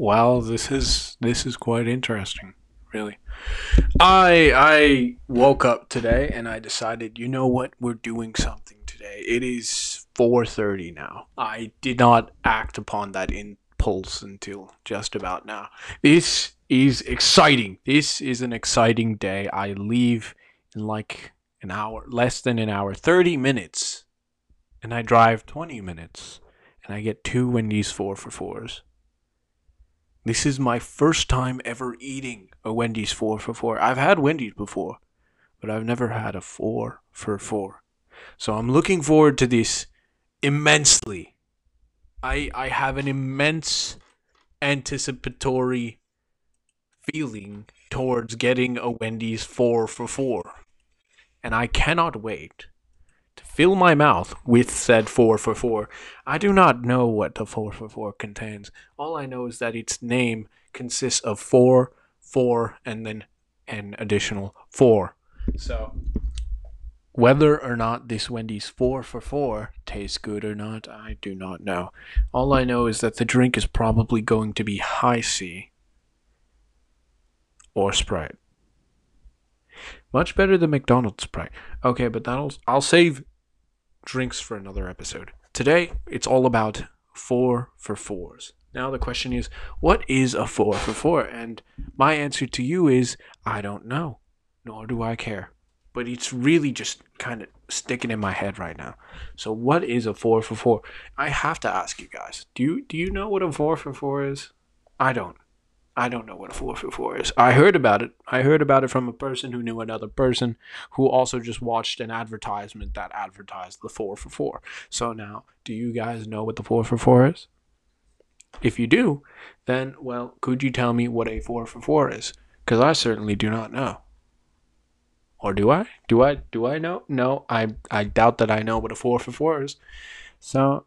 Well, this is this is quite interesting, really. I I woke up today and I decided, you know what, we're doing something today. It is 4:30 now. I did not act upon that impulse until just about now. This is exciting. This is an exciting day. I leave in like an hour, less than an hour, 30 minutes. And I drive 20 minutes and I get two Wendy's 4 for 4s. This is my first time ever eating a Wendy's 4 for 4. I've had Wendy's before, but I've never had a 4 for 4. So I'm looking forward to this immensely. I I have an immense anticipatory feeling towards getting a Wendy's 4 for 4. And I cannot wait fill my mouth with said 4 for 4. I do not know what the 4 for 4 contains. All I know is that its name consists of 4, 4, and then an additional 4. So, whether or not this Wendy's 4 for 4 tastes good or not, I do not know. All I know is that the drink is probably going to be Hi-C or Sprite. Much better than McDonald's Sprite. Okay, but that'll I'll save drinks for another episode. Today, it's all about 4 for 4s. Now the question is, what is a 4 for 4? And my answer to you is I don't know, nor do I care. But it's really just kind of sticking in my head right now. So what is a 4 for 4? I have to ask you guys. Do you do you know what a 4 for 4 is? I don't. I don't know what a 4 for 4 is. I heard about it. I heard about it from a person who knew another person who also just watched an advertisement that advertised the 4 for 4. So now, do you guys know what the 4 for 4 is? If you do, then, well, could you tell me what a 4 for 4 is? Because I certainly do not know. Or do I? Do I? Do I know? No, I I doubt that I know what a 4 for 4 is. So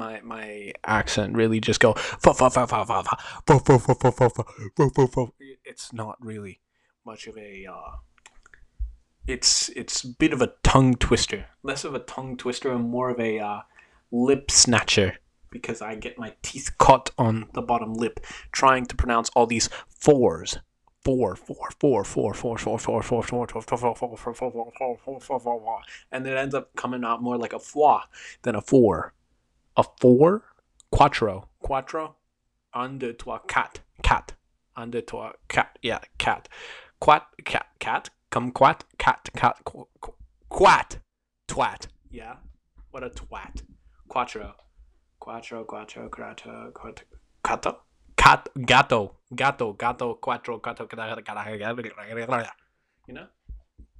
my my accent really just go it's not really much of a uh, it's it's a bit of a tongue twister less of a tongue twister and more of a uh, lip snatcher because I get my teeth caught on the bottom lip trying to pronounce all these fours four, four, four, four, four, four, four, four, four, four, four, four, four, four, four, four, four, four, four, four a four quattro quattro under to a cat cat under to a cat yeah cat quat cat cat come quat cat cat quat twat yeah what a twat quattro quattro quattro quattro quattro cato cat gato gato gato quattro gato you know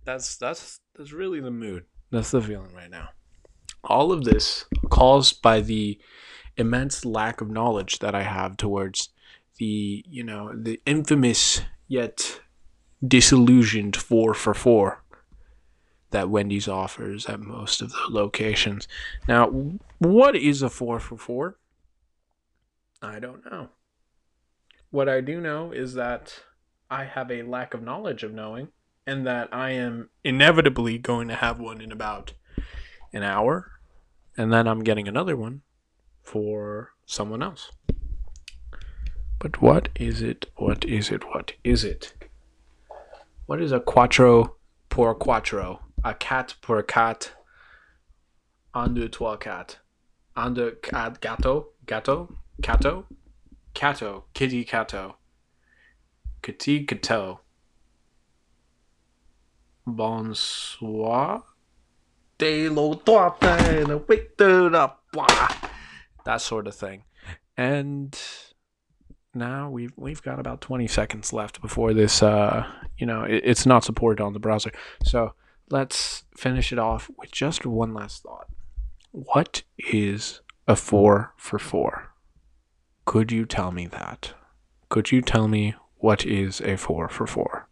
that's that's that's really the mood that's the feeling right now all of this caused by the immense lack of knowledge that I have towards the, you know, the infamous yet disillusioned 4 for 4 that Wendy's offers at most of the locations. Now, what is a 4 for 4? I don't know. What I do know is that I have a lack of knowledge of knowing, and that I am inevitably going to have one in about an hour, and then I'm getting another one for someone else. But what is it? What is it? What is it? What is a quattro por quattro? A cat per cat. Un deux trois cat. Un deux cat gato gato cato cato kitty cato. Kitty cato. Bonsoir that sort of thing. And now we've we've got about 20 seconds left before this uh you know it, it's not supported on the browser. So let's finish it off with just one last thought. What is a 4 for 4 could you tell me that? Could you tell me what is a 4 for 4